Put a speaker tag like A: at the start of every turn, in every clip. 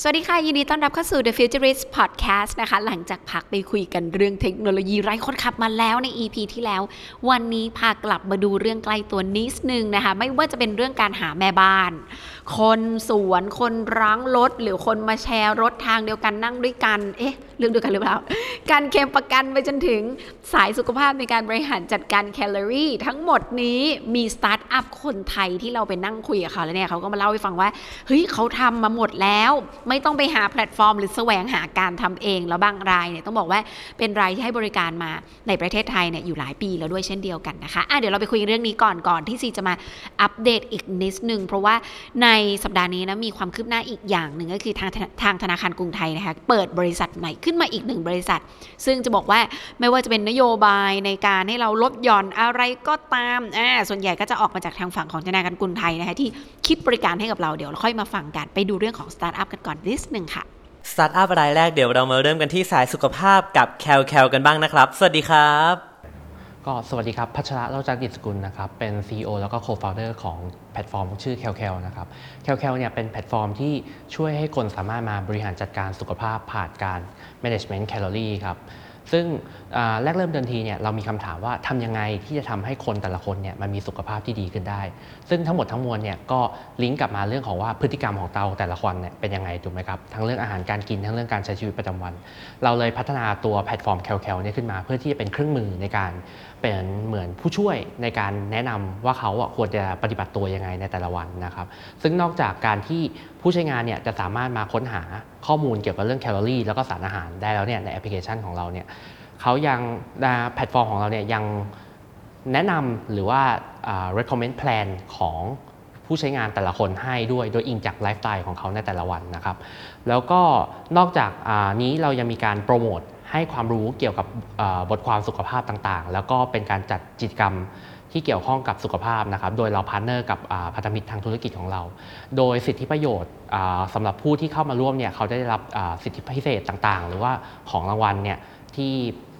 A: สวัสดีค่ะ ยินดีต้อนรับเข้าสู่ The Futurist Podcast นะคะ หลังจากพักไปคุยกันเรื่องเทคโนโลยีไร้คนขับมาแล้วใน EP ที่แล้ว วันนี้พากลับมาดูเรื่องใกล้ตัวนิดนึงนะคะ ไม่ว่าจะเป็นเรื่องการหาแม่บ้าน คนสวนคนร้างรถ หรือคนมาแชร์รถทางเดียวกันนั่งด้วยกัน เอ๊ะ เรื่องเดียวกันหรือเปล่า การเคลมประกันไปจนถึงสายสุขภาพในการบริหารจัดการแคลอรี่ ทั้งหมดนี้มีสตาร์ทอัพคนไทยที่เราไปนั่งคุยกับเขาแล้วเนี่ยเขาก็มาเล่าให้ฟังว่าเฮ้ยเขาทำมาหมดแล้วไม่ต้องไปหาแพลตฟอร์ม หรือแสวงหาการทำเอง แล้วบางรายเนี่ยต้องบอกว่าเป็นรายที่ให้บริการมาในประเทศไทยเนี่ยอยู่หลายปีแล้วด้วยเช่นเดียวกันนะคะเดี๋ยวเราไปคุยเรื่องนี้ก่อนก่อนที่ซีจะมาอัปเดตอีกนิดนึง เพราะว่าในสัปดาห์นี้นะมีความคืบหน้าอีกอย่างหนึ่งก็คือทางทางธนาคารกรุงไทยนะคะเปิดบริษัทใหม่ขึ้นมาอีกหนึ่งบริษัท ซึ่งจะบอกว่าไม่ว่าจะเป็นนโยบายในการให้เราลดหย่อนอะไรก็ตามอ่าส่วนใหญ่ก็จะออกมาจากทางฝั่งของธนาคารกรุงไทยนะคะที่คิดบริการให้กับเราเดี๋ยวเราค่อยมาฟังกันไปดูเรื่องของสตาร์ทอัพกันก่อนนิดนึงค่ะ
B: สตาร์ทอัพรายแรกเดี๋ยวเรามาเริ่มกันที่สายสุขภาพกับแคลแคลกันบ้างนะครับ สวัสดีครับ
C: ก็สวัสดีครับ พัชระเล่าจักกิจสกุลนะครับ เป็น CEO แล้วก็ Co-founder ของแพลตฟอร์มชื่อ c a l c a l นะครับ c a l c a l เนี่ยเป็นแพลตฟอร์มที่ช่วยให้คนสามารถมาบริหารจัดการสุขภาพผ่านการ management calorie ครับ ซึ่งแรกเริ่มเดิมทีเนี่ยเรามีคำถามว่าทำยังไงที่จะทำให้คนแต่ละคนเนี่ยมันมีสุขภาพที่ดีขึ้นได้ ซึ่งทั้งหมดทั้งมวลเนี่ยก็ลิงก์กลับมาเรื่องของว่าพฤติกรรมของเราแต่ละคนเนี่ยเป็นยังไงถูกไหมครับทั้งเรื่องอาหารการกินทั้งเรื่องการใช้ชีวิตประจำวัน เราเลยพัฒนาตัวแพลตฟอร์มแคลแคลเนี่ยขึ้นมา เพื่อที่จะเป็นเครื่องมือในการ เป็นเหมือนผู้ช่วยในการแนะนำว่าเขาควรจะปฏิบัติตัวยังไงในแต่ละวันนะครับ ซึ่งนอกจากการที่ผู้ใช้งานเนี่ยจะสามารถมาค้นหาข้อมูลเกี่ยวกับเรื่องแคลอรี่แล้วก็สารอาหารได้แล้วเนี่ยในแอปพลิเคชันของเราเนี่ยเขายังแพลตฟอร์มของเราเนี่ยยังแนะนำหรือว่า recommend plan ของผู้ใช้งานแต่ละคนให้ด้วย โดยอิงจากไลฟ์สไตล์ของเขาในแต่ละวันนะครับ แล้วก็นอกจากนี้เรายังมีการโปรโมท ให้ความรู้เกี่ยวกับบทความสุขภาพต่างๆ แล้วก็เป็นการจัดกิจกรรมที่เกี่ยวข้องกับสุขภาพนะครับ โดยเรา partner กับพันธมิตรทางธุรกิจของเรา โดยสิทธิประโยชน์สำหรับผู้ที่เข้ามาร่วมเนี่ยเขาได้รับสิทธิพิเศษต่างๆ หรือว่าของรางวัลเนี่ยที่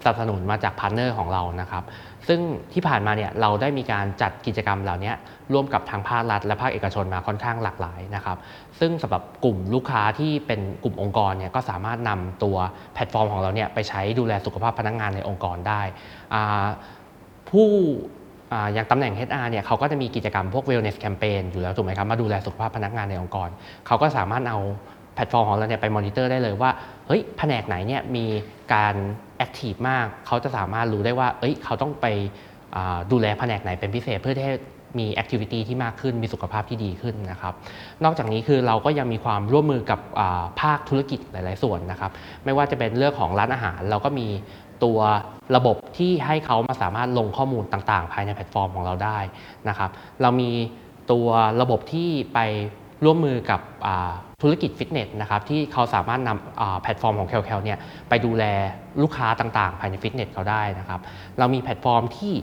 C: สนับสนุนมาจาก partner ของเรานะครับ ซึ่งที่ผ่านมาเนี่ยเราได้มีการจัดกิจกรรมเหล่านี้ร่วมกับทางภาครัฐ และภาคเอกชนมาค่อนข้างหลากหลายนะครับ ซึ่งสำหรับกลุ่มลูกค้าที่เป็นกลุ่มองค์กรเนี่ยก็สามารถนำตัวแพลตฟอร์มของเราเนี่ยไปใช้ดูแลสุขภาพพนักงานในองค์กรได้ พูดอย่างตำแหน่ง HR เนี่ยเขาก็จะมีกิจกรรมพวก wellness campaign อยู่แล้วถูกไหมครับมาดูแลสุขภาพพนักงานในองค์กร เขาก็สามารถเอา แพลตฟอร์มของเราเนี่ยไปมอนิเตอร์ได้เลยว่าเฮ้ยแผนกไหนเนี่ยมีการ active มากเขาจะสามารถรู้ได้ว่าเอ้ยเขาต้องไปดูแลแผนกไหนเป็นพิเศษเพื่อที่มี activity ที่มากขึ้นมีสุขภาพที่ดีขึ้นนะครับ นอกจากนี้คือเราก็ยังมีความร่วมมือกับภาคธุรกิจหลาย ๆ ส่วนนะครับ ไม่ว่าจะเป็นเรื่องของร้านอาหาร เราก็มีตัวระบบที่ให้เขามาสามารถลงข้อมูลต่าง ๆ ภายในแพลตฟอร์มของเราได้นะครับ เรามีตัวระบบที่ไปร่วมมือกับ ธุรกิจฟิตเนสนะครับที่เขาสามารถนำแพลตฟอร์มของแคลแคลเนี่ยไปดูแลลูกค้าต่างๆ ภายในฟิตเนสเขาได้นะครับ เรามีแพลตฟอร์มที่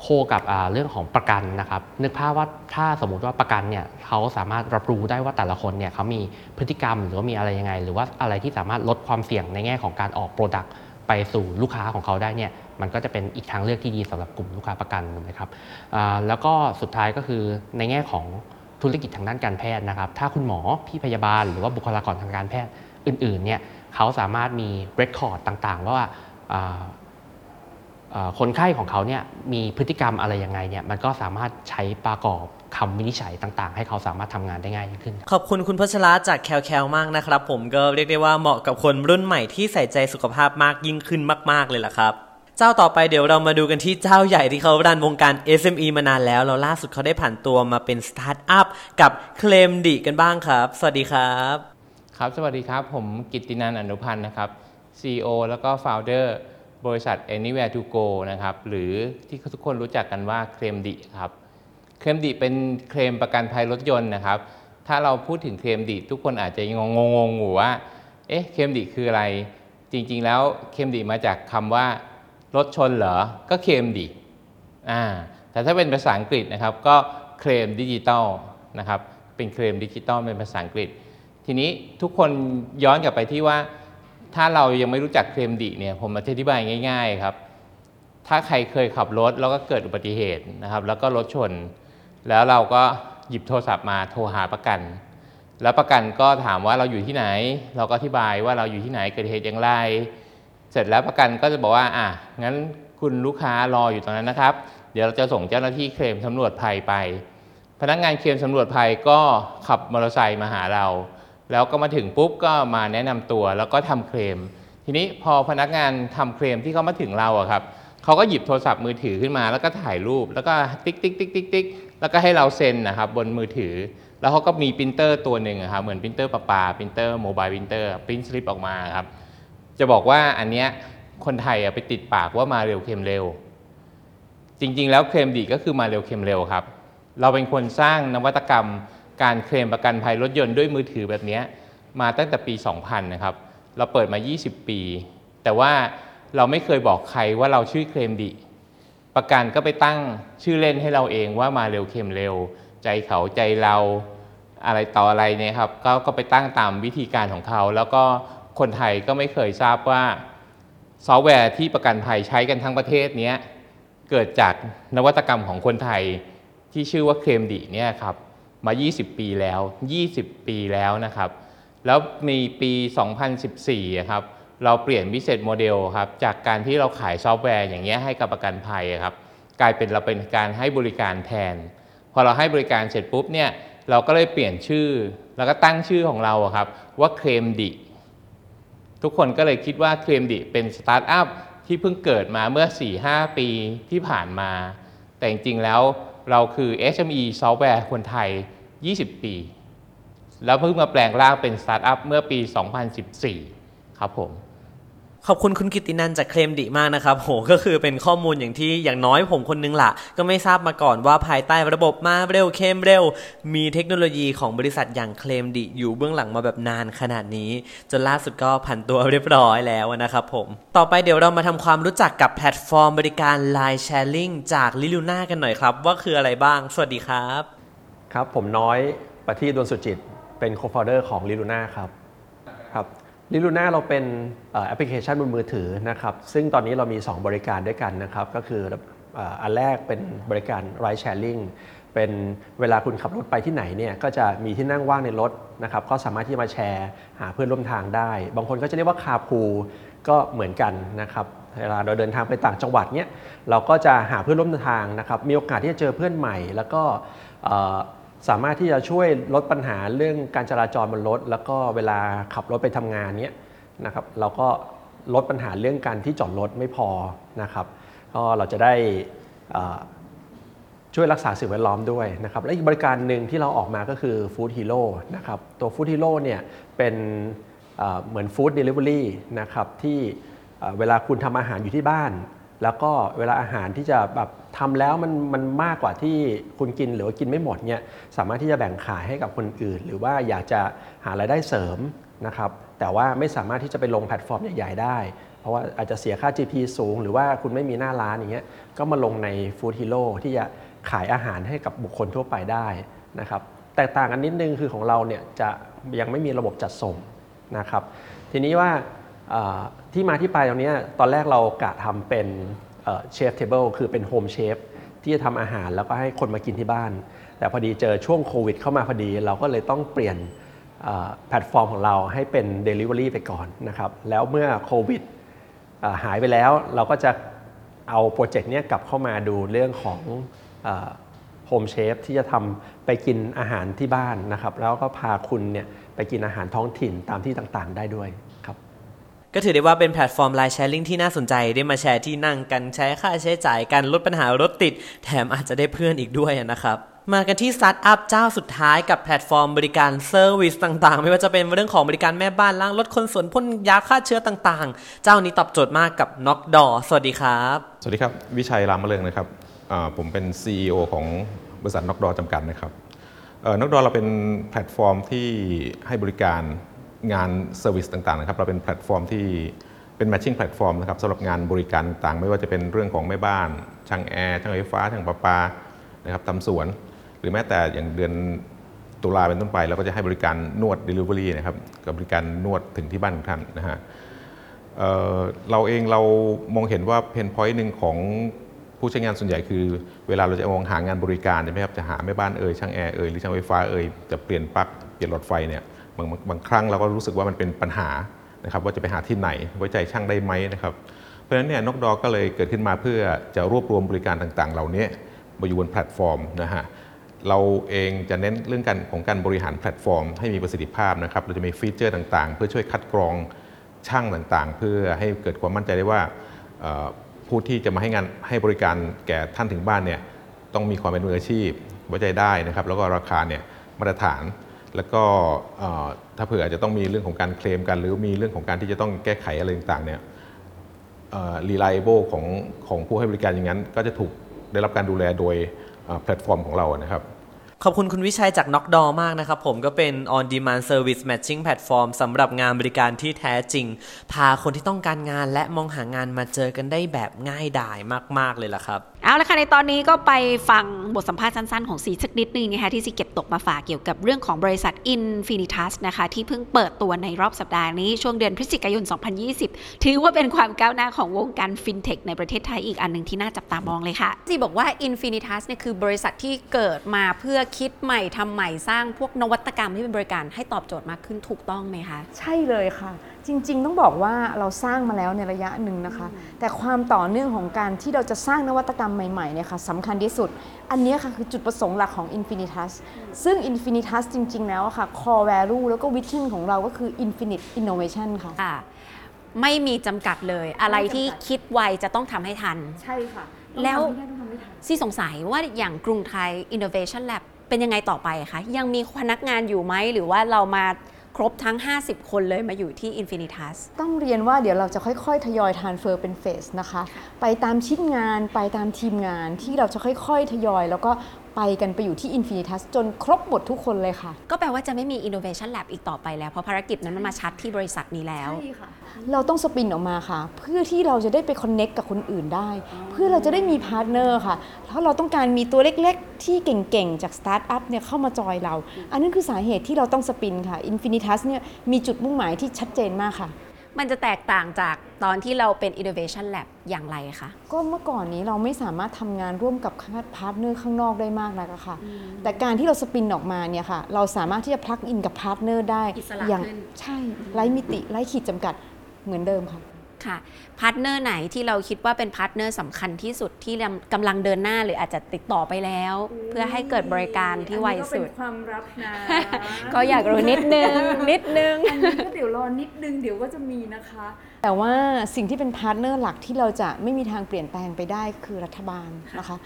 C: co กับเรื่องของประกันนะครับ นึกภาพว่าถ้าสมมติว่าประกันเนี่ยเขาสามารถรับรู้ได้ว่าแต่ละคนเนี่ยเขามีพฤติกรรมหรือว่ามีอะไรยังไง หรือว่าอะไรที่สามารถลดความเสี่ยงในแง่ของการออก product ไปสู่ลูกค้าของเขาได้เนี่ยมันก็จะเป็นอีกทางเลือกที่ดีสำหรับกลุ่มลูกค้าประกันนะครับแล้วก็สุดท้ายก็คือในแง่ของ ธุรกิจทางด้านการแพทย์นะครับ ถ้าคุณหมอพี่พยาบาล หรือว่าบุคลากรทางการแพทย์อื่นๆเนี่ยเขาสามารถมีเรคคอร์ดต่างๆ ว่าคนไข้ของเขาเนี่ยมีพฤติกรรมอะไรยังไงเนี่ยมันก็สามารถใช้ประกอบคำวินิจฉัยต่างๆ ให้เขาสามารถทำงานได้ง่ายยิ่งขึ้น
B: ขอบคุณคุณพัชระจากแคลแคลมากนะครับ ผมก็เรียกได้ว่าเหมาะกับคนรุ่นใหม่ที่ใส่ใจสุขภาพมากยิ่งขึ้นมาก ๆเลยล่ะครับ เจ้าต่อไปเดี๋ยวเรามาดูกันที่เจ้าใหญ่ที่เขารันวงการ SME มานานแล้วแล้วล่าสุดเขาได้ผ่านตัวมาเป็นสตาร์ทอัพกับเคลมดีกันบ้างครับ สวัสดีครับ
D: ครับสวัสดีครับ ผมกิตตินันอนุพันธ์นะครับ CEO แล้วก็ Founder บริษัท Anywhere to Go นะครับ หรือที่ทุกคนรู้จักกันว่าเคลมดิครับ เคลมดิเป็นเคลมประกันภัยรถยนต์นะครับ ถ้าเราพูดถึงเคลมดิทุกคนอาจจะงงงงว่า เอ๊ะ เคลมดิคืออะไร จริง ๆ แล้วเคลมดิมาจากคำว่า รถชนเหรอ ก็เคลมดิอ่าแต่ถ้าเป็นภาษาอังกฤษนะครับก็ claim digital นะครับเป็น claim digital เป็นภาษาอังกฤษ ทีนี้ทุกคนย้อนกลับไปที่ว่า ถ้าเรายังไม่รู้จักเคลมดีเนี่ยผมอธิบายง่าย ๆครับ ถ้าใครเคยขับรถแล้วก็เกิดอุบัติเหตุนะครับ แล้วก็รถชน แล้วเราก็หยิบโทรศัพท์มาโทรหาประกัน แล้วประกันก็ถามว่าเราอยู่ที่ไหน เราก็อธิบายว่าเราอยู่ที่ไหนเกิดเหตุอย่างไร เสร็จแล้วประกันก็จะบอกว่าอะงั้นคุณลูกค้ารออยู่ตรงนั้นนะครับ เดี๋ยวเราจะส่งเจ้าหน้าที่เคลมสำรวจภัยไป พนักงานเคลมสำรวจภัยก็ขับมอเตอร์ไซค์มาหาเรา แล้วก็มาถึงปุ๊บก็มาแนะนำตัวแล้วก็ทำเคลม ทีนี้พอพนักงานทำเคลมที่เขามาถึงเราอะครับเขาก็หยิบโทรศัพท์มือถือขึ้นมา แล้วก็ถ่ายรูปแล้วก็ติ๊กติ๊กติ๊กติ๊กติ๊กแล้วก็ให้เราเซ็นนะครับบนมือถือ แล้วเขาก็มีปรินเตอร์ตัวหนึ่งอะครับเหมือนปรินเตอร์ประปา printer mobile printer print สลิปออกมาครับ จะบอกว่าอันเนี้ยคนไทยไปติดปากว่ามาเร็วเค็มเร็ว จริง ๆ แล้วเคลมดีก็คือมาเร็วเค็มเร็วครับ เราเป็นคนสร้างนวัตกรรม การเคลมประกันภัยรถยนต์ด้วยมือถือแบบนี้มาตั้งแต่ปี 2000 นะครับ เราเปิดมา 20 ปี แต่ว่าเราไม่เคยบอกใครว่าเราชื่อเคลมดีประกันก็ไปตั้งชื่อเล่นให้เราเองว่ามาเร็วเค็มเร็ว ใจเขาใจเราอะไรต่ออะไรเนี่ยครับก็ก็ไปตั้งตามวิธีการของเขาแล้วก็ คนไทยก็ไม่เคยทราบว่าซอฟต์แวร์ที่ประกันภัยใช้กันทั้งประเทศนี้เกิดจากนวัตกรรมของคนไทยที่ชื่อว่าเคลมดีเนี่ยครับมา 20 ปีแล้ว 20 ปีแล้วนะครับ แล้วมีปี 2014ครับเราเปลี่ยน business model ครับจากการที่เราขายซอฟต์แวร์อย่างเงี้ยให้กับประกันภัยครับกลายเป็นเราเป็นการให้บริการแทน พอเราให้บริการเสร็จปุ๊บเนี่ยเราก็เลยเปลี่ยนชื่อ แล้วก็ตั้งชื่อของเราครับว่าเคลมดี ทุกคนก็เลยคิดว่าเคลมดีเป็นสตาร์ทอัพที่เพิ่งเกิดมาเมื่อ 4-5 ปีที่ผ่านมา แต่จริงๆแล้วเราคือ SME ซอฟต์แวร์คนไทย 20 ปี แล้วเพิ่งมาแปลงร่างเป็นสตาร์ทอัพเมื่อปี 2014 ครับผม
B: ขอบคุณคุณกิตินันจากเคลมดีมากนะครับโหก็คือเป็นข้อมูลอย่างที่อย่างน้อยผมคนนึงละก็ไม่ทราบมาก่อนว่าภายใต้ระบบมาเร็วเคลมเร็ว มีเทคโนโลยีของบริษัทอย่าง Claim Di อยู่เบื้องหลังมาแบบนานขนาดนี้ จนล่าสุดก็ผันตัวเรียบร้อยแล้วนะครับผม ต่อไปเดี๋ยวเรามาทำความรู้จักกับแพลตฟอร์มบริการ Line Sharing จากลิลูน่ากันหน่อยครับ ว่าคืออะไรบ้าง สวัสดีครับ
E: ครับผมน้อยประทีดวงสุจิตเป็นโคฟาวเดอร์ของ l i l u n a ครับครับ l i l u n a เราเป็นแอปพลิเคชันบนมือถือนะครับ ซึ่งตอนนี้เรามี 2 บริการด้วยกันนะครับ ก็คืออันแรกเป็นบริการ Ride Sharing เป็นเวลาคุณขับรถไปที่ไหนเนี่ยก็จะมีที่นั่งว่างในรถนะครับ ก็สามารถที่จะมาแชร์หาเพื่อนร่วมทางได้ บางคนก็จะเรียกว่าคาพูก็เหมือนกันนะครับเวลาเราเดินทางไปต่างจังหวัดเนี่ยเราก็จะหาเพื่อนร่วมทางนะครับ มีโอกาสที่จะเจอเพื่อนใหม่ แล้วก็ สามารถที่จะช่วยลดปัญหาเรื่องการจราจรบนรถ แล้วก็เวลาขับรถไปทำงานเนี่ยนะครับเราก็ลดปัญหาเรื่องการที่จอดรถไม่พอนะครับก็เราจะได้ช่วยรักษาสิ่งแวดล้อมด้วยนะครับและอีกบริการหนึ่งที่เราออกมาก็คือ Food Hero นะครับตัว Food Hero เนี่ยเป็นเหมือน Food Delivery นะครับที่เวลาคุณทำอาหารอยู่ที่บ้าน แล้วก็เวลาอาหารที่จะแบบทำแล้วมันมันมากกว่าที่คุณกินหรือว่ากินไม่หมดเนี่ยสามารถที่จะแบ่งขายให้กับคนอื่น หรือว่าอยากจะหารายได้เสริมนะครับแต่ว่าไม่สามารถที่จะไปลงแพลตฟอร์มใหญ่ๆได้ เพราะว่าอาจจะเสียค่า GP สูง หรือว่าคุณไม่มีหน้าร้านอย่างเงี้ยก็มาลงใน Food Hero ที่จะขายอาหารให้กับบุคคลทั่วไปได้นะครับแตกต่างกันนิดนึงคือของเราเนี่ยจะยังไม่มีระบบจัดส่งนะครับทีนี้ว่า ที่มาที่ไปตรงนี้ตอนแรกเรากะทำเป็น chef table คือเป็น home chef ที่จะทำอาหารแล้วก็ให้คนมากินที่บ้าน แต่พอดีเจอช่วงโควิดเข้ามาพอดี เราก็เลยต้องเปลี่ยนแพลตฟอร์มของเราให้เป็น Delivery ไปก่อนนะครับแล้วเมื่อโควิดหายไปแล้วเราก็จะเอาโปรเจกต์นี้กลับเข้ามาดูเรื่องของ home chef ที่จะทำไปกินอาหารที่บ้านนะครับแล้วก็พาคุณเนี่ยไปกินอาหารท้องถิ่นตามที่ต่างๆ ได้ด้วย
B: ก็ถือได้ว่าเป็นแพลตฟอร์ม ride sharing ที่น่าสนใจได้มาแชร์ที่นั่งกันใช้ค่าใช้จ่ายกันลดปัญหารถติด แถมอาจจะได้เพื่อนอีกด้วยนะครับมากันที่สตาร์ทอัพเจ้าสุดท้ายกับแพลตฟอร์มบริการ service ต่างๆ ไม่ว่าจะเป็นเรื่องของบริการแม่บ้านล้างรถคนสวนพ่นยาฆ่าเชื้อต่างๆ เจ้านี้ตอบโจทย์มากกับ Knock Door สวัสดีครับ
F: สวัสดีครับ วิชัยรามเริงนะครับผมเป็น CEO ของบริษัท Knock Door จำกัดนะครับ Knock Door เราเป็นแพลตฟอร์มที่ให้บริการ งาน service ต่างๆนะครับเราเป็นแพลตฟอร์มที่เป็น matching platform นะครับสำหรับงานบริการต่างๆ ไม่ว่าจะเป็นเรื่องของแม่บ้าน ช่างแอร์ช่างไฟฟ้าช่างประปานะครับทำสวน หรือแม้แต่อย่างเดือนตุลาเป็นต้นไปเราก็จะให้บริการนวด Delivery นะครับกับบริการนวดถึงที่บ้านของท่านนะฮะเเราเองเรามองเห็นว่า pain point หนึ่งของผู้ใช้งานส่วนใหญ่คือ เวลาเราจะมองหางานบริการใช่ไหมครับจะหาแม่บ้านเอ่ยช่างแอร์เอ่ยหรือช่างไฟฟ้าเอ่ยจะเปลี่ยนปลั๊กเปลี่ยนหลอดไฟเนี่ย บางบางครั้งเราก็รู้สึกว่ามันเป็นปัญหานะครับว่าจะไปหาที่ไหนไว้ใจช่างได้ไหมนะครับเพราะฉะนั้นเนี่ย Knock Door ก็เลยเกิดขึ้นมาเพื่อจะรวบรวมบริการต่างๆ เหล่านี้มาอยู่บนแพลตฟอร์มนะฮะเราเองจะเน้นเรื่องการของการบริหารแพลตฟอร์ม ให้มีประสิทธิภาพนะครับเราจะมีฟีเจอร์ต่างๆ เพื่อช่วยคัดกรองช่างต่างๆ เพื่อให้เกิดความมั่นใจได้ว่าผู้ที่จะมาให้งานให้บริการแก่ท่านถึงบ้านเนี่ยต้องมีความเป็นมืออาชีพไว้ใจได้นะครับ แล้วก็ราคาเนี่ยมาตรฐาน แล้วก็ถ้าเผื่ออาจจะต้องมีเรื่องของการเคลมกัน หรือมีเรื่องของการที่จะต้องแก้ไขอะไรต่างๆเนี่ย reliable ของของผู้ให้บริการอย่างนั้น ก็จะถูกได้รับการดูแลโดยแพลตฟอร์มของเรานะครับ
B: ขอบคุณคุณวิชัยจาก Knock Door มากนะครับ ผมก็เป็น on demand service matching platform สำหรับงานบริการที่แท้จริง พาคนที่ต้องการงานและมองหางานมาเจอกันได้แบบง่ายดายมาก ๆ เลยล่ะครับ
A: เอาละค่ะ ในตอนนี้ก็ไปฟังบทสัมภาษณ์สั้น ๆ ของซีสักนิดนึงนะคะที่ซีเก็บตกมาฝากเกี่ยวกับเรื่องของบริษัท Infinitas นะคะ ที่เพิ่งเปิดตัวในรอบสัปดาห์นี้ช่วงเดือนพฤศจิกายน 2020 ถือว่าเป็นความก้าวหน้าของวงการฟินเทคในประเทศไทยอีกอันหนึ่งที่น่าจับตามองเลยค่ะซีบอกว่า Infinitas เนี่ยคือบริษัทที่เกิดมาเพื่อคิดใหม่ทำใหม่สร้างพวกนวัตกรรมที่เป็นบริการให้ตอบโจทย์มากขึ้นถูกต้องไหมคะ
G: ใช่เลยค่ะ จริง ๆ ต้องบอกว่าเราสร้างมาแล้วในระยะหนึ่งนะคะ แต่ความต่อเนื่องของการที่เราจะสร้างนวัตกรรมใหม่ๆเนี่ยค่ะสำคัญที่สุด อันเนี้ยค่ะคือจุดประสงค์หลักของ Infinitas ซึ่ง Infinitas จริง ๆ แล้วอะค่ะ core value แล้วก็ vision ของเราก็คือ infinite innovation ค่ะ
A: ค่ะไม่มีจำกัดเลยอะไรที่คิดไวจะต้องทำให้ทัน
G: ใช่ค่ะ
A: แล้ว
G: ต้องทำให้ได้ต้องทำให้ทัน
A: ซี่สงสัยว่าอย่างกรุงไทย Innovation Lab เป็นยังไงต่อไปคะ ยังมีพนักงานอยู่ไหม หรือว่าเรามาครบทั้ง 50 คนเลยมาอยู่ที่ Infinitas
G: ต้องเรียนว่าเดี๋ยวเราจะค่อยๆ ทยอย transfer เป็น phase นะคะ ไปตามชิ้นงานไปตามทีมงานที่เราจะค่อยๆ ทยอย แล้วก็ ไปกันไปอยู่ที่ Infinitas จนครบหมดทุกคนเลยค่ะ
A: ก็แปลว่าจะไม่มี Innovation Lab อีกต่อไปแล้ว เพราะภารกิจนั้นมันมาชัดที่บริษัทนี้แล้ว
G: เราต้อง spin ออกมาค่ะ เพื่อที่เราจะได้ไป connect กับคนอื่นได้ เพื่อเราจะได้มี partner ค่ะเพราะเราต้องการมีตัวเล็กๆ ที่เก่งๆ จากสตาร์ทอัพเนี่ยเข้ามาจอยเรา อันนั้นคือสาเหตุที่เราต้อง spin ค่ะ Infinitas เนี่ยมีจุดมุ่งหมายที่ชัดเจนมากค่ะ
A: มันจะแตกต่างจากตอนที่เราเป็น Innovation Lab อย่างไรคะ
G: ก็เมื่อก่อนนี้เราไม่สามารถทำงานร่วมกับ partner ข้างนอกได้มากนักอะค่ะ แต่การที่เรา spin ออกมาเนี่ยค่ะ เราสามารถที่จะ plug in กับ partner ได้
A: อิสระ
G: อย่าง
A: ขึ้น
G: ใช่ไร้มิติไร้ขีดจำกัดเหมือนเดิมค่ะ
A: ค่ะ partner ไหนที่เราคิดว่าเป็น partner สำคัญที่สุดที่กำลังเดินหน้าหรืออาจจะติดต่อไปแล้ว เพื่อให้เกิดบริการที่ไวสุด
G: ความลับนะ
A: ก็อยากรู้นิดนึง นิดนึง
G: อันนี้ก็เดี๋ยวรอนิดนึงเดี๋ยวก็จะมีนะคะแต่ว่าสิ่งที่เป็น partner หลักที่เราจะไม่มีทางเปลี่ยนแปลงไปได้คือรัฐบาลนะคะ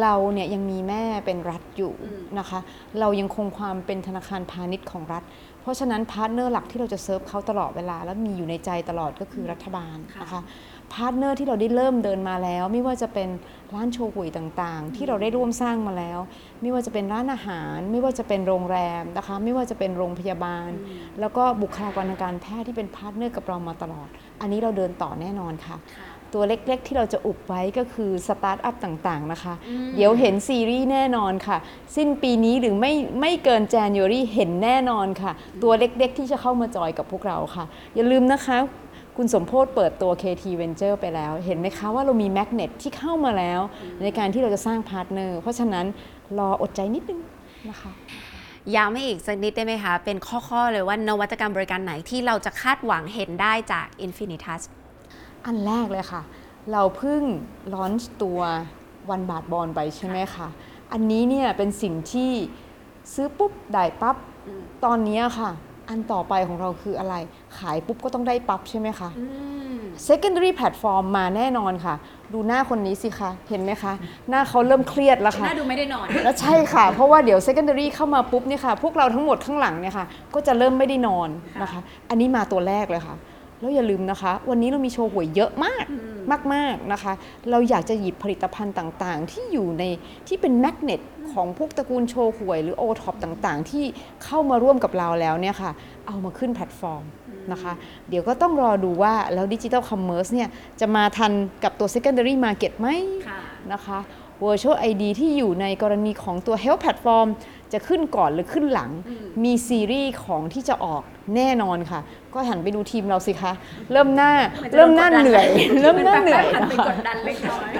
G: เราเนี่ยยังมีแม่เป็นรัฐอยู่นะคะ เรายังคงความเป็นธนาคารพาณิชย์ของรัฐ เพราะฉะนั้น partner หลักที่เราจะเซิร์ฟเขาตลอดเวลา และมีอยู่ในใจตลอดก็คือรัฐบาลนะคะ partner ที่เราได้เริ่มเดินมาแล้ว ไม่ว่าจะเป็นร้านโชห่วยต่างๆ ที่เราได้ร่วมสร้างมาแล้ว ไม่ว่าจะเป็นร้านอาหาร ไม่ว่าจะเป็นโรงแรมนะคะไม่ว่าจะเป็นโรงพยาบาล แล้วก็บุคลากรทางการแพทย์ที่เป็น partner กับเรามาตลอด อันนี้เราเดินต่อแน่นอนค่ะ ตัวเล็กๆ ที่เราจะอุบไว้ก็คือสตาร์ทอัพต่างๆนะคะ เดี๋ยวเห็นซีรีส์แน่นอนค่ะ สิ้นปีนี้หรือไม่ไม่เกิน January เห็นแน่นอนค่ะ ตัวเล็กๆ ที่จะเข้ามาจอยกับพวกเราค่ะ อย่าลืมนะคะ คุณสมโพศเปิดตัว KT Venture ไปแล้ว เห็นไหมคะว่าเรามี magnet ที่เข้ามาแล้ว ในการที่เราจะสร้าง partner เพราะฉะนั้นรออดใจนิดนึงนะคะ
A: ย้ำให้อีกสักนิดได้ไหมคะ เป็นข้อ ๆ เลยว่านวัตกรรมบริการไหนที่เราจะคาดหวังเห็นได้จาก Infinitas
G: อันแรกเลยค่ะ เราเพิ่ง launch ตัววันบาทบอนด์ไปใช่ไหมคะ อันนี้เนี่ยเป็นสิ่งที่ซื้อปุ๊บ ได้ปั๊บ ตอนนี้ค่ะ อันต่อไปของเราคืออะไร ขายปุ๊บก็ต้องได้ปั๊บใช่ไหมคะ secondary platform มาแน่นอนค่ะ ดูหน้าคนนี้สิคะ เห็นไหมคะ หน้าเขาเริ่มเครียดแล้วค่ะ
A: น่าดูไม่ได้นอน
G: แล้วใช่ค่ะ เพราะว่าเดี๋ยว secondary เข้ามาปุ๊บเนี่ยค่ะ พวกเราทั้งหมดข้างหลังเนี่ยค่ะ ก็จะเริ่มไม่ได้นอนนะคะ อันนี้มาตัวแรกเลยค่ะ แล้วอย่าลืมนะคะ วันนี้เรามีโชว์หวยเยอะมากมาก ๆ นะคะ เราอยากจะหยิบผลิตภัณฑ์ต่างๆ ที่อยู่ในที่เป็น magnet ของพวกตระกูลโชห่วยหรือโอท็อปต่างๆ ที่เข้ามาร่วมกับเราแล้วเนี่ยค่ะ เอามาขึ้นแพลตฟอร์มนะคะ เดี๋ยวก็ต้องรอดูว่า แล้วดิจิ t a ลคอมเมอร์สเนี่ย จะมาทันกับตัว secondary market ไหมนะคะ Virtual ID ที่อยู่ในกรณีของตัว Health Platform จะขึ้นก่อนหรือขึ้นหลัง มีซีรีส์ของที่จะออกแน่นอนค่ะ ก็หันไปดูทีมเราสิคะ เริ่มหน้าเริ่มหน้าเหนื่อย เริ่มหน้าเหนื่อย
A: หัน
G: นะ
A: ไป
G: คะ
A: กดดันเล็กน้อย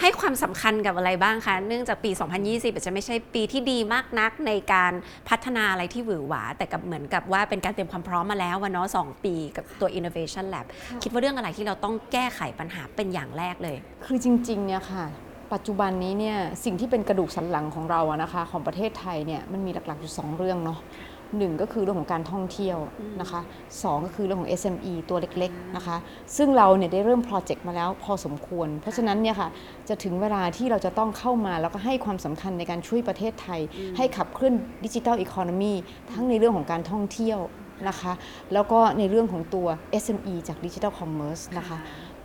A: ให้ความสำคัญกับอะไรบ้างคะ เนื่องจากปี 2020อาจจะไม่ใช่ปีที่ดีมากนักในการพัฒนาอะไรที่หวือหวา แต่กับเหมือนกับว่าเป็นการเตรียมความพร้อมมาแล้ววันเนาะสองปีกับตัว Innovation Lab คิดว่าเรื่องอะไรที่เราต้องแก้ไขปัญหาเป็นอย่างแรกเลย
G: คือจริงๆเนี่ยค่ะ ปัจจุบันนี้เนี่ยสิ่งที่เป็นกระดูกสันหลังของเราอะนะคะของประเทศไทยเนี่ยมันมีหลักๆอยู่สองเรื่องเนาะหนึ่งก็คือเรื่องของการท่องเที่ยวนะคะสองก็คือเรื่องของ SME ตัวเล็กๆนะคะซึ่งเราเนี่ยได้เริ่มโปรเจกต์มาแล้วพอสมควร เพราะฉะนั้นเนี่ยค่ะจะถึงเวลาที่เราจะต้องเข้ามาแล้วก็ให้ความสำคัญในการช่วยประเทศไทย ให้ขับเคลื่อน digital economy ทั้งในเรื่องของการท่องเที่ยวนะคะแล้วก็ในเรื่องของตัว SME จาก digital commerce นะคะ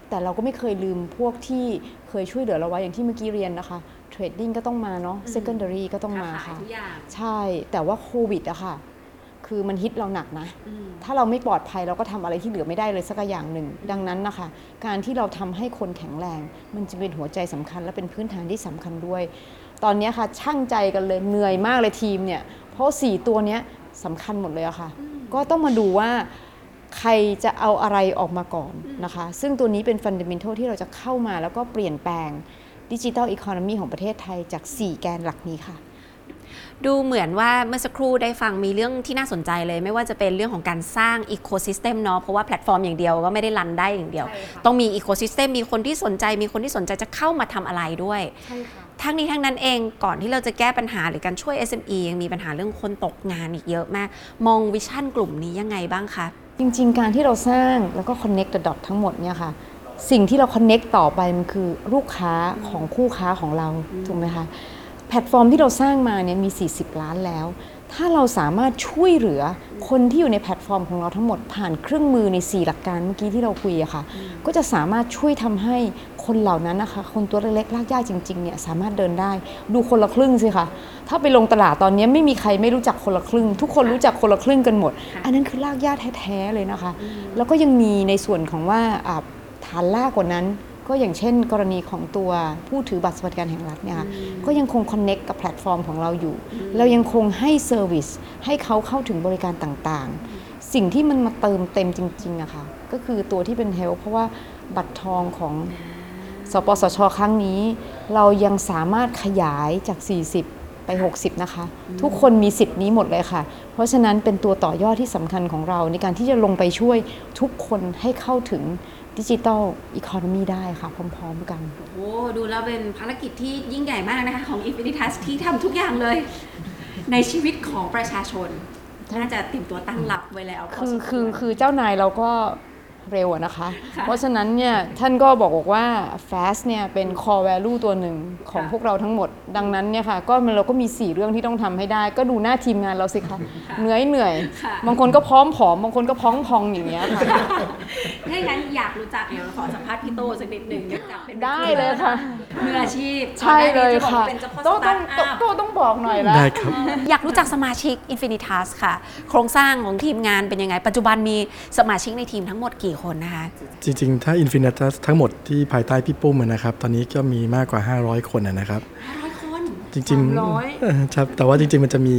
G: แต่เราก็ไม่เคยลืมพวกที่ เคยช่วยเหลือเราไว้อย่างที่เมื่อกี้เรียนนะคะ trading ก็ต้องมาเนาะ secondary ก็ต้องมาค่ะใช่แต่ว่าโควิดอะค่ะ คือมันฮิตเราหนักนะถ้าเราไม่ปลอดภัยเราก็ทำอะไรที่เหลือไม่ได้เลยสักอย่างหนึ่ง ดังนั้นนะคะ การที่เราทำให้คนแข็งแรง มันจะเป็นหัวใจสำคัญและเป็นพื้นฐานที่สำคัญด้วย ตอนนี้ค่ะช่างใจกันเลยเหนื่อยมากเลยทีมเนี่ย เพราะสี่ตัวเนี้ยสำคัญหมดเลยอะค่ะ ก็ต้องมาดูว่า ใครจะเอาอะไรออกมาก่อนนะคะ ซึ่งตัวนี้เป็นฟันเดเมนทัลที่เราจะเข้ามาแล้วก็เปลี่ยนแปลงdigital economy ของประเทศไทยจาก 4 แกนหลักนี้ค่ะ
A: ดูเหมือนว่าเมื่อสักครู่ได้ฟังมีเรื่องที่น่าสนใจเลย ไม่ว่าจะเป็นเรื่องของการสร้าง ecosystem เนาะเพราะว่าแพลตฟอร์มอย่างเดียวก็ไม่ได้ run ได้อย่างเดียว ต้องมี ecosystem มีคนที่สนใจ มีคนที่สนใจจะเข้ามาทำอะไรด้วย ทั้งนี้ทั้งนั้นเองก่อนที่เราจะแก้ปัญหาหรือการช่วย SME ยังมีปัญหาเรื่องคนตกงานอีกเยอะมาก มอง vision กลุ่มนี้ยังไงบ้างคะ
G: จริง ๆ การที่เราสร้างแล้วก็ connect the dot ทั้งหมดเนี่ยค่ะสิ่งที่เรา connect ต่อไปมันคือลูกค้าของคู่ค้าของเราถูกไหมคะแพลตฟอร์มที่เราสร้างมาเนี่ยมี 40 ล้านแล้ว ถ้าเราสามารถช่วยเหลือคนที่อยู่ในแพลตฟอร์มของเราทั้งหมดผ่านเครื่องมือใน 4 หลักการเมื่อกี้ที่เราคุยอะค่ะ ก็จะสามารถช่วยทำให้คนเหล่านั้นนะคะ คนตัวเล็กๆลากย่าจริงๆเนี่ยสามารถเดินได้ ดูคนละครึ่งสิคะถ้าไปลงตลาดตอนนี้ไม่มีใครไม่รู้จักคนละครึ่ง ทุกคนรู้จักคนละครึ่งกันหมด อันนั้นคือรากหญ้าแท้ๆเลยนะคะ แล้วก็ยังมีในส่วนของว่าฐานรากกว่านั้น ก็อย่างเช่น กรณีของตัวผู้ถือบัตรสวัสดิการแห่งรัฐเนี่ยค่ะก็ยังคง connect กับแพลตฟอร์มของเราอยู่ เรายังคงให้ service ให้เขาเข้าถึงบริการต่างๆ สิ่งที่มันมาเติมเต็มจริงๆอะค่ะก็คือตัวที่เป็น health เพราะว่าบัตรทองของสปสช ครั้งนี้ เรายังสามารถขยายจาก 40 ไป 60 นะคะ ทุกคนมีสิทธิ์นี้หมดเลยค่ะ เพราะฉะนั้นเป็นตัวต่อยอดที่สำคัญของเราในการที่จะลงไปช่วยทุกคนให้เข้าถึง ดิจิ t a ลอีโคโนมีได้ค่ะ พร้อมๆกัน
A: โอ้ดูแล้วเป็นภารกิจที่ยิ่งใหญ่มากนะคะ ของ Infinitas ที่ทำทุกอย่างเลย ในชีวิตของประชาชน น่าจะเตรียมตัวตั้งรับไว้แล้วพ
G: คือ
A: สมวร
G: คือคือเจ้านายเราก็ เร็วอะนะคะ
A: ค่ะ
G: เพราะฉะนั้นเนี่ยท่านก็บอกบอกว่า fast เนี่ยเป็น core value ตัวหนึ่งของ
A: ค่ะ
G: พวกเราทั้งหมด ดังนั้นเนี่ยค่ะก็มันเราก็มี 4 เรื่องที่ต้องทำให้ได้ ก็ดูหน้าทีมงานเราสิคะเหนื่อยเหนื่อย
A: ค่ะ
G: บางคนก็พร้อมผอม บางคนก็พ้องพองอย่างเงี้ยค่ะ
A: ถ้าอย่างนั้นอยากรู้จักเดี๋ยวเราขอสัมภาษณ์พี่โตสักนิดหนึ่งอยากจับเป็น
G: ได้เลยค่ะ
A: มืออาชีพ
G: ใช่เลยค่ะ
A: ก่อนหน้านี้จบอกว่าเป็นเจ้าพ่อ
G: โต้
A: ส
G: ต้
A: ตา
G: อง
A: ร์ทอัพ
G: โต้ต้องบอกหน่อยละ
H: ได้ครับ
A: อยากรู้จักสมาชิก Infinitas ค่ะ โครงสร้างของทีมงานเป็นยังไง ปัจจุบันมีสมาชิกในทีมทั้งหมดกี่คนนะคะ
H: จริง ๆ ถ้า Infinitas ทั้งหมดที่ภายใต้พี่ปุ้มอะนะครับ ตอนนี้ก็มีมากกว่า 500 คนอะนะครับ
A: 500 คน
H: จริงๆเออครับแต่ว่าจริง ๆ มันจะมี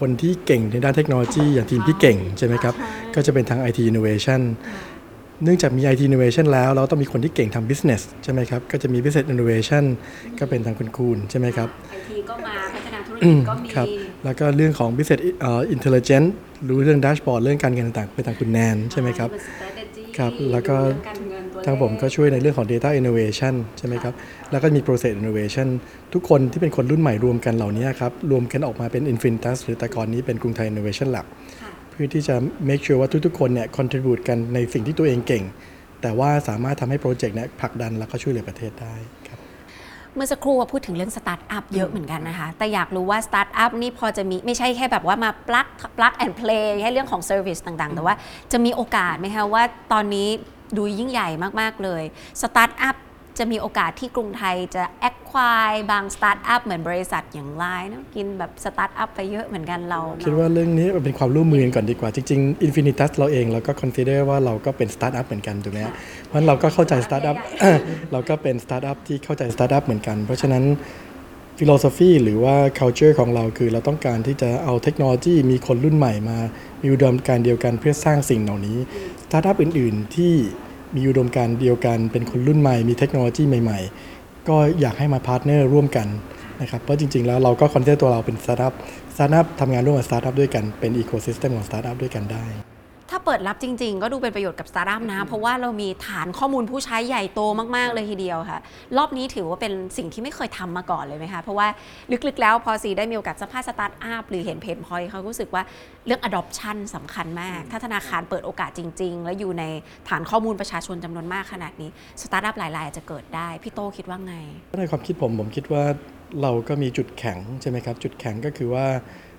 H: คนที่เก่งในด้านเทคโนโลยีอย่างทีมพี่เก่งใช่ไหมครับ ก็จะเป็นทาง IT Innovation เนื่องจากมี IT Innovation แล้วเราต้องมีคนที่เก่งทำ Business ใช่ไหมครับ ก็จะมี Business Innovation ก็เป็นทางคุณคูณใช่ไหมครับ
A: ไอทีก็มาพัฒนาธุร
H: อื
A: กิจ
H: ม
A: ก็มี
H: ครับแล้วก็เรื่องของ business เอ่อ intelligence รู้เรื่อง dashboard เรื่องการเงินต่างๆเป็นทางคุณแนนใช่ไหมครับ
A: เป็น strategy
H: ครับแล้วก็
A: เรื่องารเงินตัวเลข
H: ทางผมก็ช่วยในเรื่องของ data innovation ใช่ไหมครับ แล้วก็มี process innovation ทุกคนที่เป็นคนรุ่นใหม่รวมกันเหล่านี้ครับ รวมกันออกมาเป็น Infinitas หรือแต่ก่อนนี้เป็นกรุงไทย Innovation Lab
A: ค่ะ
H: เพื่อที่จะ make sure ว่าทุกๆ คนเนี่ย contribute กันในสิ่งที่ตัวเองเก่ง แต่ว่าสามารถทำให้โปรเจกต์เนี่ยผลักดันแล้วก็ช่วยเหลือประเทศได้ครับ
A: เมื่อสักครู่ว่าพูดถึงเรื่องสตาร์ทอัพเยอะเหมือนกันนะคะ แต่อยากรู้ว่าสตาร์ทอัพนี่พอจะมีไม่ใช่แค่แบบว่ามา plug plug and play แค่เรื่องของ service ต่างๆ แต่ว่าจะมีโอกาสไหมคะว่าตอนนี้ดูยิ่งใหญ่มากๆเลยสตาร์ทอัพ จะมีโอกาสที่กรุงไทยจะ acquire บางสตาร์ทอัพเหมือนบริษัทอย่างไลน์นะกินแบบสตาร์ทอัพไปเยอะเหมือนกันเรา
H: คิดว่าเรื่องนี้เป็นความร่วมมือกันก่อนดีกว่า จริงๆ Infinitas เราเองเราก็ consider ว่าเราก็เป็นสตาร์ทอัพเหมือนกันถูกไหมฮะเพราะฉะนั้นเราก็เข้าใจสตาร์ทอัพเราก็เป็นสตาร์ทอัพที่เข้าใจสตาร์ทอัพเหมือนกัน เพราะฉะนั้น philosophy หรือว่า culture ของเราคือเราต้องการที่จะเอาเทคโนโลยีมีคนรุ่นใหม่มามีอุดมการณ์เดียวกันเพื่อสร้างสิ่งเหล่านี้สตาร์ทอัพอื่น ๆ ที่ มีอุดมการณ์เดียวกัน เป็นคนรุ่นใหม่ มีเทคโนโลยีใหม่ ๆ ก็อยากให้มา partner ร่วมกันนะครับ เพราะจริง ๆ แล้วเราก็คอนเซ็ปต์ตัวเราเป็นสตาร์ทอัพ สตาร์ทอัพทำงานร่วมกับสตาร์ทอัพด้วยกัน เป็น ecosystem ของสตาร์ทอัพด้วยกันได้
A: ถ้าเปิดรับจริง ๆ ก็ดูเป็นประโยชน์กับสตาร์ทอัพนะ เพราะว่าเรามีฐานข้อมูลผู้ใช้ใหญ่โตมากๆเลยทีเดียวค่ะ รอบนี้ถือว่าเป็นสิ่งที่ไม่เคยทำมาก่อนเลยไหมคะ เพราะว่าลึกๆแล้วพอซีได้มีโอกาสสัมภาษณ์สตาร์ทอัพหรือเห็น pain point เขารู้สึกว่าเรื่อง adoption สำคัญมาก ถ้าธนาคารเปิดโอกาสจริง ๆ แล้วอยู่ในฐานข้อมูลประชาชนจำนวนมากขนาดนี้สตาร์ทอัพหลายๆอาจจะเกิดได้พี่โตคิดว่าไง
H: ในความคิดผมผมคิดว่าเราก็มีจุดแข็งใช่ไหมครับจุดแข็งก็คือว่า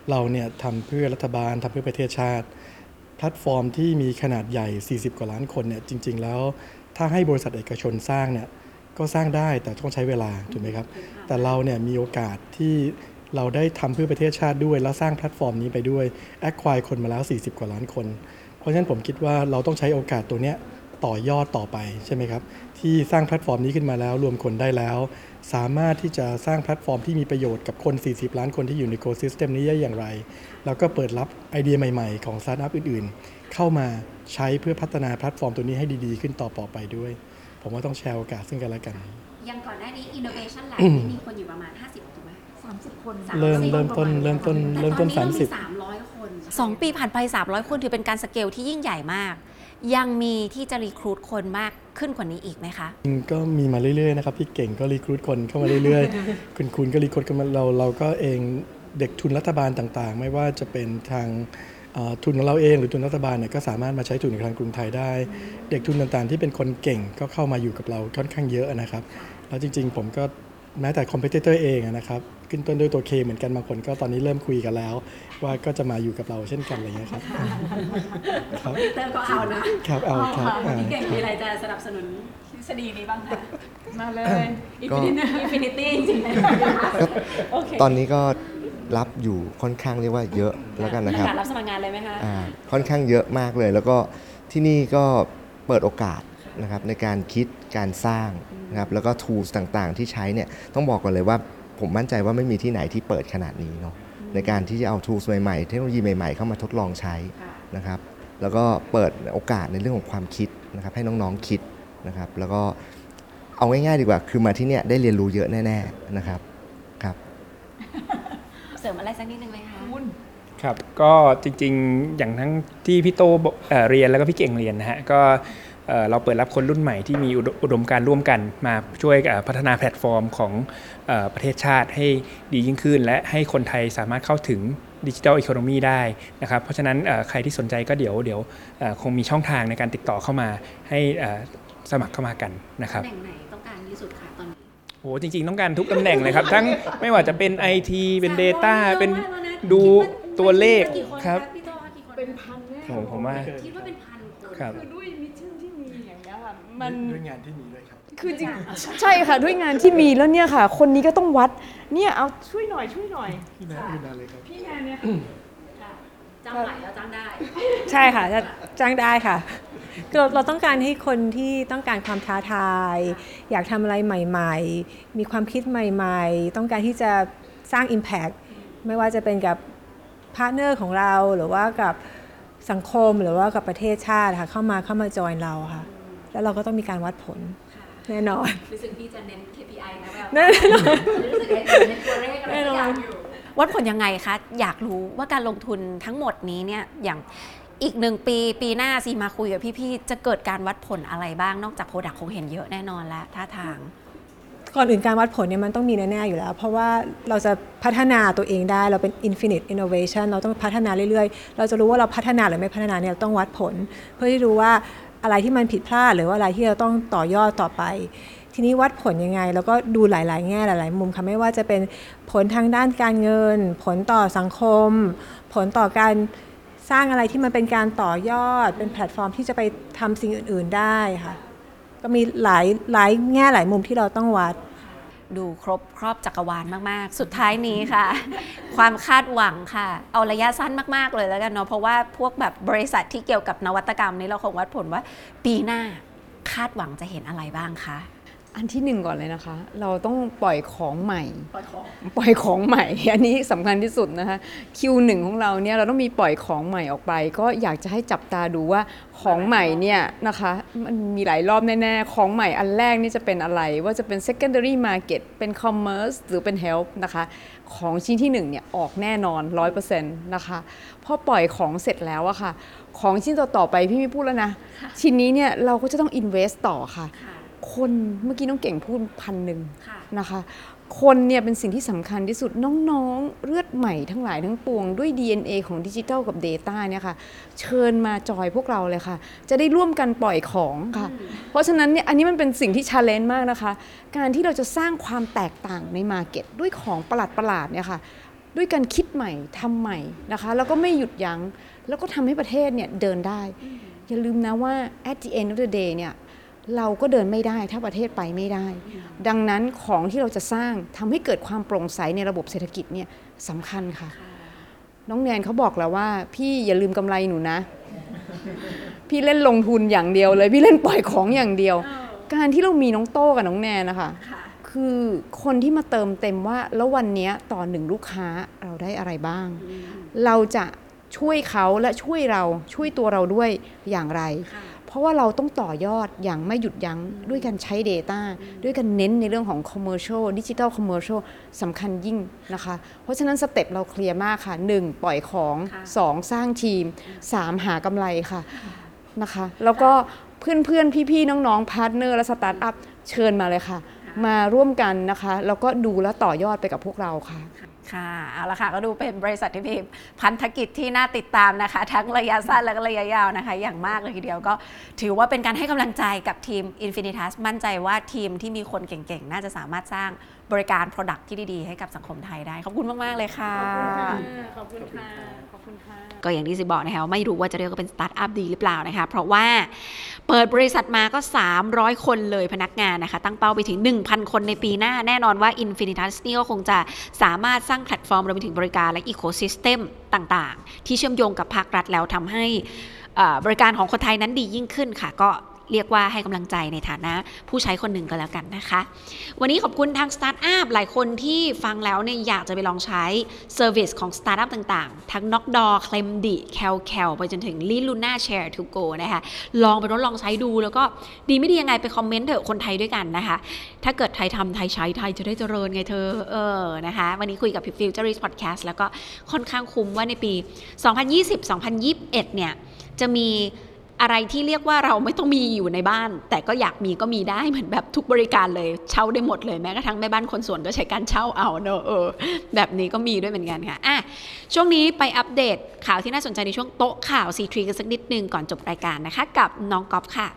H: เราเนี่ยทำเพื่อรัฐบาลทำเพื่อประเทศชาติ แพลตฟอร์มที่มีขนาดใหญ่ 40 กว่าล้านคนเนี่ยจริง ๆ แล้วถ้าให้บริษัทเอกชนสร้างเนี่ยก็สร้างได้แต่ต้องใช้เวลาถูกไหมครับ แต่เราเนี่ยมีโอกาสที่เราได้ทำเพื่อประเทศชาติด้วย แล้วสร้างแพลตฟอร์มนี้ไปด้วย acquire คนมาแล้ว 40 กว่าล้านคน เพราะฉะนั้นผมคิดว่าเราต้องใช้โอกาสตัวเนี้ยต่อยอดต่อไปใช่ไหมครับ ที่สร้างแพลตฟอร์มนี้ขึ้นมาแล้ว รวมคนได้แล้ว สามารถที่จะสร้างแพลตฟอร์มที่มีประโยชน์กับคน 40 ล้านคนที่อยู่ใน ecosystem นี้ได้อย่างไร แล้วก็เปิดรับไอเดียใหม่ๆ ของสตาร์ทอัพอื่นๆ เข้ามาใช้เพื่อพัฒนาแพลตฟอร์มตัวนี้ให้ดีๆ ขึ้นต่อๆไปด้วย ผมว่าต้องแชร์โอกาสซึ่งกันและกัน
A: ยังก่อนหน้านี้ innovation lab มีคนอยู่ประมาณ 50ถูกไหม
G: 30 คน
H: เริ่มเริ่มต้นเริ่มต้นเริ่มต้น
A: แต่ตอนนี้
H: 30
A: เรามี300 คนสองปีผ่านไป 300 คนถือเป็นการสเกลที่ยิ่งใหญ่มาก ยังมีที่จะ recruit คนมากขึ้นกว่านี้อีกไหมคะ
H: ก็มีมาเรื่อยๆนะครับพี่เก่งก็ recruit คนเข้ามาเรื่อยๆ คุณคุณก็ recruit กันมาเราเราก็เองเด็กทุนรัฐบาลต่างๆ ไม่ว่าจะเป็นทางทุนของเราเองหรือทุนรัฐบาลเนี่ยก็สามารถมาใช้ทุนในทางกรุงไทยได้ เด็กทุนต่างๆ ที่เป็นคนเก่งก็เข้ามาอยู่กับเราค่อนข้างเยอะนะครับ แล้วจริง ๆ ผมก็ แม้แต่ competitor เองอะนะครับขึ้นต้นด้วยตัว K เหมือนกันบางคนก็ตอนนี้เริ่มคุยกันแล้ว ว่าก็จะมาอยู่กับเราเช่นกันอะไรเงี้ยครับ
A: competitor ก็เอานะครับ
H: เอาครับอ่า
A: พี่เก่งมีอะไรจะสนับสนุนทฤษฎีนี้บ้างคะ
G: มาเลย
I: ก็
A: Infinitas จริงๆเลย
I: ตอนนี้ก็รับอยู่ค่อนข้างเรียกว่าเยอะแล้วกันนะครับ
A: การรับสมัครงานเลยไหมคะ
I: อ่าค่อนข้างเยอะมากเลย แล้วก็ที่นี่ก็เปิดโอกาส นะครับในการคิดการสร้างนะครับแล้วก็ tools ต่างๆ ที่ใช้เนี่ยต้องบอกก่อนเลยว่าผมมั่นใจว่าไม่มีที่ไหนที่เปิดขนาดนี้เนาะในการที่จะเอา tools ใหม่ๆ เทคโนโลยีใหม่ๆ เข้ามาทดลองใช้นะครับแล้วก็เปิดโอกาสในเรื่องของความคิดนะครับให้น้องๆคิดนะครับแล้วก็เอาง่ายๆดีกว่าคือมาที่เนี่ยได้เรียนรู้เยอะแน่ๆนะครับครับ
A: เสริมอะไรสักนิดนึงไหมคะ
J: ครับก็จริงๆอย่างทั้งที่พี่โตบอกเอ่อเรียนแล้วก็พี่เก่งเรียนนะฮะก็ เอ่อเราเปิดรับคนรุ่นใหม่ที่มีอุดอุดมการณ์ร่วมกันมาช่วยเอ่อพัฒนาแพลตฟอร์มของเออประเทศชาติให้ดียิ่งขึ้น และให้คนไทยสามารถเข้าถึงดิจิทัลอีโคโนมีได้นะครับเพราะฉะนั้นเอ่อใครที่สนใจก็เดี๋ยวเดี๋ยวเอ่อคงมีช่องทางในการติดต่อเข้ามาให้เอ่อสมัครเข้ามากันนะครับ
A: ตำแหน่งไหนต้องการที่สุดคะตอนนี้
J: โอ้จริง ๆ ต้องการทุกตำแหน่งเลยครับ ทั้งไม่ว่าจะเป็น IT เป็น Data เป็นดูตัวเลขครับ
A: พี่โตคะกี่คน
G: เป็นพันแน่
J: ผมผมว่า
A: คิดว่าเป็นพันคน
J: ครับ
G: คือ มัน
H: ด้วยงานที่มีด้วยครับ
G: คือจริงใช่ค่ะด้วยงานที่มีแล้วเนี่ยค่ะ คนนี้ก็ต้องวัดเนี่ยเอาช่วยหน่อยช่วยหน่อย
H: พี่นาพี่นาเลยครับ
G: พี่แนนเนี่ย
A: จ้างไหวแล้วจ้างได้
K: ใช่ค่ะจะจ้างได้ค่ะเราเราต้องการให้คนที่ต้องการความท้าทาย อยากทำอะไรใหม่ ๆ มีความคิดใหม่ ๆ ต้องการที่จะสร้าง Impact ไม่ว่าจะเป็นกับ partner ของเราหรือว่ากับสังคมหรือว่ากับประเทศชาติค่ะเข้ามาเข้ามาจอยเราค่ะ แล้วเราก็ต้องมีการวัดผลแน่นอน
A: รู้สึกพี่จะเน้น KPI นะแบบ
K: แน่นอน
A: รู้สึกเน้นตัวเลขอะไรสักอย่างอยู่วัดผลยังไงคะ อยากรู้ว่าการลงทุนทั้งหมดนี้เนี่ยอย่างอีกหนึ่งปีปีหน้าซีมาคุยกับพี่ๆจะเกิดการวัดผลอะไรบ้างนอกจากโปรดักคงเห็นเยอะแน่นอนแล้วท่าทาง
K: ก่อนอื่นการวัดผลเนี่ยมันต้องมีแน่ ๆ อยู่แล้ว เพราะว่าเราจะพัฒนาตัวเองได้เราเป็น infinite innovation เราต้องพัฒนาเรื่อย ๆ เราจะรู้ว่าเราพัฒนาหรือไม่พัฒนาเนี่ยเราต้องวัดผล เพื่อที่รู้ว่า อะไรที่มันผิดพลาดหรือว่าอะไรที่เราต้องต่อยอดต่อไป ทีนี้วัดผลยังไง แล้วก็ดูหลาย ๆ แง่หลาย ๆ มุมค่ะไม่ว่าจะเป็นผลทางด้านการเงิน ผลต่อสังคม ผลต่อการสร้างอะไรที่มันเป็นการต่อยอด เป็นแพลตฟอร์มที่จะไปทำสิ่งอื่น ๆ ได้ค่ะ ก็มีหลายหลายแง่หลายมุมที่เราต้องวัด
A: ดูครบครอบจักรวาลมาก ๆ สุดท้ายนี้ค่ะ ความคาดหวังค่ะ เอาระยะสั้นมาก ๆ เลยแล้วกันเนาะเพราะว่าพวกแบบบริษัทที่เกี่ยวกับนวัตกรรมนี้เราคงวัดผลว่า ปีหน้าคาดหวังจะเห็นอะไรบ้างคะ
G: อันที่หนึ่งก่อนเลยนะคะ เราต้องปล่อยของใหม่ ปล่อยของใหม่ อันนี้สำคัญที่สุดนะคะคิวหนึ่งของเราเนี่ยเราต้องมีปล่อยของใหม่ออกไป ก็อยากจะให้จับตาดูว่าของใหม่เนี่ยนะคะมันมีหลายรอบแน่ๆ ของใหม่อันแรกนี่จะเป็นอะไร ว่าจะเป็น secondary market เป็น commerce หรือเป็น health นะคะ ของชิ้นที่หนึ่งเนี่ยออกแน่นอน 100%นะคะพอปล่อยของเสร็จแล้วอะค่ะ ของชิ้นต่อๆไปพี่ไม่พูดแล้วนะ ชิ้นนี้เนี่ยเราก็จะต้อง invest ต่อค่ะ คนเมื่อกี้น้องเก่งพูดพันหนึ่งนะคะ คนเนี่ยเป็นสิ่งที่สำคัญที่สุดน้องๆเลือดใหม่ทั้งหลายทั้งปวงด้วย DNA ของดิจิทัลกับ Data เนี่ยค่ะ เชิญมาจอยพวกเราเลยค่ะ จะได้ร่วมกันปล่อยของค่ะ เพราะฉะนั้นเนี่ยอันนี้มันเป็นสิ่งที่ชาเลนจ์มากนะคะ การที่เราจะสร้างความแตกต่างในมาเก็ตด้วยของประหลาดๆเนี่ยค่ะด้วยการคิดใหม่ทำใหม่นะคะ แล้วก็ไม่หยุดยัง้งแล้วก็ทำให้ประเทศเนี่ยเดินได้ อย่าลืมนะว่า at the end of the day เนี่ย เราก็เดินไม่ได้ถ้าประเทศไปไม่ได้ ดังนั้นของที่เราจะสร้างทำให้เกิดความโปร่งใสในระบบเศรษฐกิจเนี่ยสำคัญค่ะ น้องแนนเขาบอกแล้วว่า พี่อย่าลืมกำไรหนูนะ พี่เล่นลงทุนอย่างเดียวเลย พี่เล่นปล่อยของอย่างเดียว การที่เรามีน้องโต้กับน้องแนนนะคะคือคนที่มาเติมเต็มว่าแล้ววันเนี้ยต่อหนึ่งลูกค้าเราได้อะไรบ้าง เราจะช่วยเขาและช่วยเราช่วยตัวเราด้วยอย่างไร เพราะว่าเราต้องต่อยอดอย่างไม่หยุดยั้งด้วยการใช้ Data ด้วยการเน้นในเรื่องของ Commercial Digital Commercial สำคัญยิ่งนะคะ เพราะฉะนั้น step เราเคลียร์มากค่ะ 1. ปล่อยของ 2. สร้างทีม 3. หากำไรค่ะนะคะ แล้วก็เพื่อนๆพี่ๆ น้องๆ partner และสตาร์ทอัพเชิญมาเลยค่ะ มาร่วมกันนะคะ แล้วก็ดูและต่อยอดไปกับพวกเราค่ะ
A: ค่ะ เอาละค่ะ ก็ดูเป็นบริษัทที่มีพันธกิจที่น่าติดตามนะคะ ทั้งระยะสั้นและก็ระยะยาวนะคะ อย่างมากเลยทีเดียวก็ถือว่าเป็นการให้กำลังใจกับทีม Infinitas มั่นใจว่าทีมที่มีคนเก่งๆ น่าจะสามารถสร้าง บริการ Product ที่ดีๆ ให้กับสังคมไทยได้ ขอบคุณมาก ๆ เลยค่ะ
G: ขอบคุณค่ะ ขอบคุณค่ะ
A: ก็อย่างที่ซีบอกนะคะว่าไม่รู้ว่าจะเรียกว่าเป็นสตาร์ทอัพดีหรือเปล่านะคะ เพราะว่าเปิดบริษัทมาก็ 300 คนเลยพนักงานนะคะ ตั้งเป้าไปถึง 1,000 คนในปีหน้า แน่นอนว่า Infinitas นี่ก็คงจะสามารถสร้างแพลตฟอร์มรวมไปถึงบริการและ ecosystemต่าง ๆ ที่เชื่อมโยงกับภาครัฐแล้วทำให้เอ่อบริการของคนไทยนั้นดียิ่งขึ้นค่ะ ก็ เรียกว่าให้กำลังใจในฐานะผู้ใช้คนหนึ่งก็แล้วกันนะคะ วันนี้ขอบคุณทางสตาร์ทอัพหลายคนที่ฟังแล้วเนี่ยอยากจะไปลองใช้ service ของสตาร์ทอัพต่างๆ ทั้ง n o c d o o r Claim Di แคลแคลไปจนถึง Liluna Share2Go นะคะลองไปทดลองใช้ดูแล้วก็ดีไม่ดียังไงไปคอมเมนต์เถอะคนไทยด้วยกันนะคะ ถ้าเกิดไทยทำไทยใช้ไทยจะได้เจริญไงเธอเออนะคะ วันนี้คุยกับ Futurist Podcast แล้วก็ค่อนข้างคุ้มว่าในปี 2020-2021 เนี่ยจะมี อะไรที่เรียกว่าเราไม่ต้องมีอยู่ในบ้าน แต่ก็อยากมีก็มีได้เหมือนแบบทุกบริการเลยเช่าได้หมดเลยแม้กระทั่งแม่บ้านคนสวนก็ใช้การเช่าเอาเนอะเออแบบนี้ก็มีด้วยเหมือนกันค่ะอะ ช่วงนี้ไปอัปเดตข่าวที่น่าสนใจในช่วงโต๊ะข่าว C3 กันสักนิดนึงก่อนจบรายการนะคะ กับน้องก๊อฟค่ะ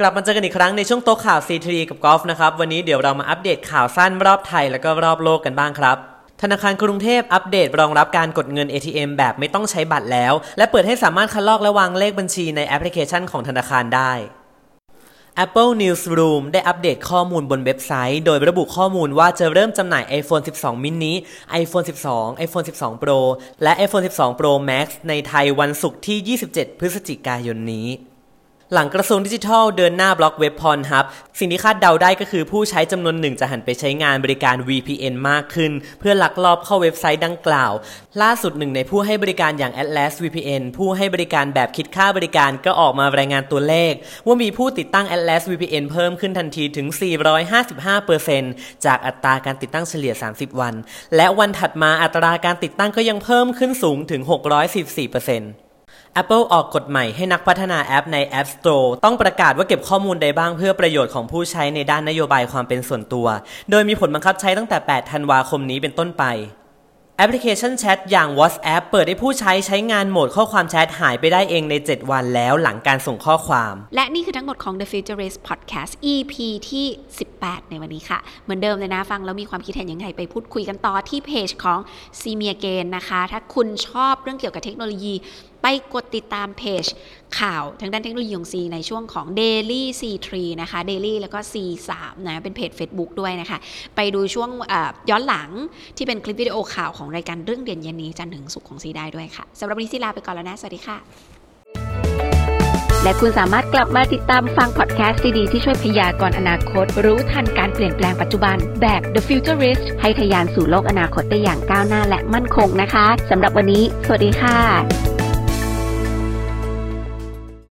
B: กลับมาเจอกันอีกครั้งในช่วงโต๊ะข่าว C3 กับกอล์ฟนะครับ วันนี้เดี๋ยวเรามาอัปเดตข่าวสั้นรอบไทย แล้วก็รอบโลกกันบ้างครับ ธนาคารกรุงเทพอัปเดตรองรับการกดเงิน ATM แบบไม่ต้องใช้บัตรแล้ว และเปิดให้สามารถคัดลอกและวางเลขบัญชีในแอปพลิเคชันของธนาคารได้ Apple Newsroom ได้อัปเดตข้อมูลบนเว็บไซต์ โดยระบุข้อมูลว่าจะเริ่มจำหน่าย iPhone 12 mini iPhone 12 iPhone 12 Pro และ iPhone 12 Pro Max ในไทยวันศุกร์ที่ 27 พฤศจิกายนนี้ หลังกระทรวงดิจิทัลเดินหน้าบล็อกเว็บ Pornhub สิ่งที่คาดเดาได้ก็คือผู้ใช้จำนวนหนึ่งจะหันไปใช้งานบริการ VPN มากขึ้น เพื่อลักลอบเข้าเว็บไซต์ดังกล่าว ล่าสุดหนึ่งในผู้ให้บริการอย่าง Atlas VPN ผู้ให้บริการแบบคิดค่าบริการก็ออกมารายงานตัวเลข ว่ามีผู้ติดตั้ง Atlas VPN เพิ่มขึ้นทันทีถึง 455%จากอัตราการติดตั้งเฉลี่ย 30 วัน และวันถัดมาอัตราการติดตั้งก็ยังเพิ่มขึ้นสูงถึง 644% Apple ออกกฎใหม่ให้นักพัฒนาแอปใน App Store ต้องประกาศว่าเก็บข้อมูลใดบ้างเพื่อประโยชน์ของผู้ใช้ในด้านนโยบายความเป็นส่วนตัว โดยมีผลบังคับใช้ตั้งแต่ 8 ธันวาคมนี้เป็นต้นไปแอปพลิเคชันแชทอย่าง WhatsApp เปิดให้ผู้ใช้ใช้งานโหมดข้อความแชทหายไปได้เองใน 7 วันแล้วหลังการส่งข้อความ
A: และนี่คือทั้งหมดของ The Futurist Podcast EP ที่ 18 ในวันนี้ค่ะ เหมือนเดิมเลยนะฟังแล้วมีความคิดเห็นยังไงไปพูดคุยกันต่อที่เพจของ c m e a g a n นะคะ ถ้าคุณชอบเรื่องเกี่ยวกับเทคโนโลยี ไปกดติดตามเพจข่าวทางด้านเทคโนโลยีของ C ในช่วงของ Daily C3 นะคะ Daily แล้วก็ C3 นะเป็นเพจ Facebook ด้วยนะคะ ไปดูช่วงย้อนหลังที่เป็นคลิปวิดีโอข่าวของรายการเรื่องเด่นเย็นนี้จันถึงสุขของ C ได้ด้วยค่ะสำหรับวันนี้ซีลาไปก่อนแล้วนะ สวัสดีค่ะ และคุณสามารถกลับมาติดตามฟังพอดแคสต์ดีๆที่ช่วยพยากรณ์อนาคต รู้ทันการเปลี่ยนแปลงปัจจุบันแบบ The Futurist ให้ทะยานสู่โลกอนาคตได้อย่างก้าวหน้าและมั่นคงนะคะสำหรับวันนี้ สวัสดีค่ะ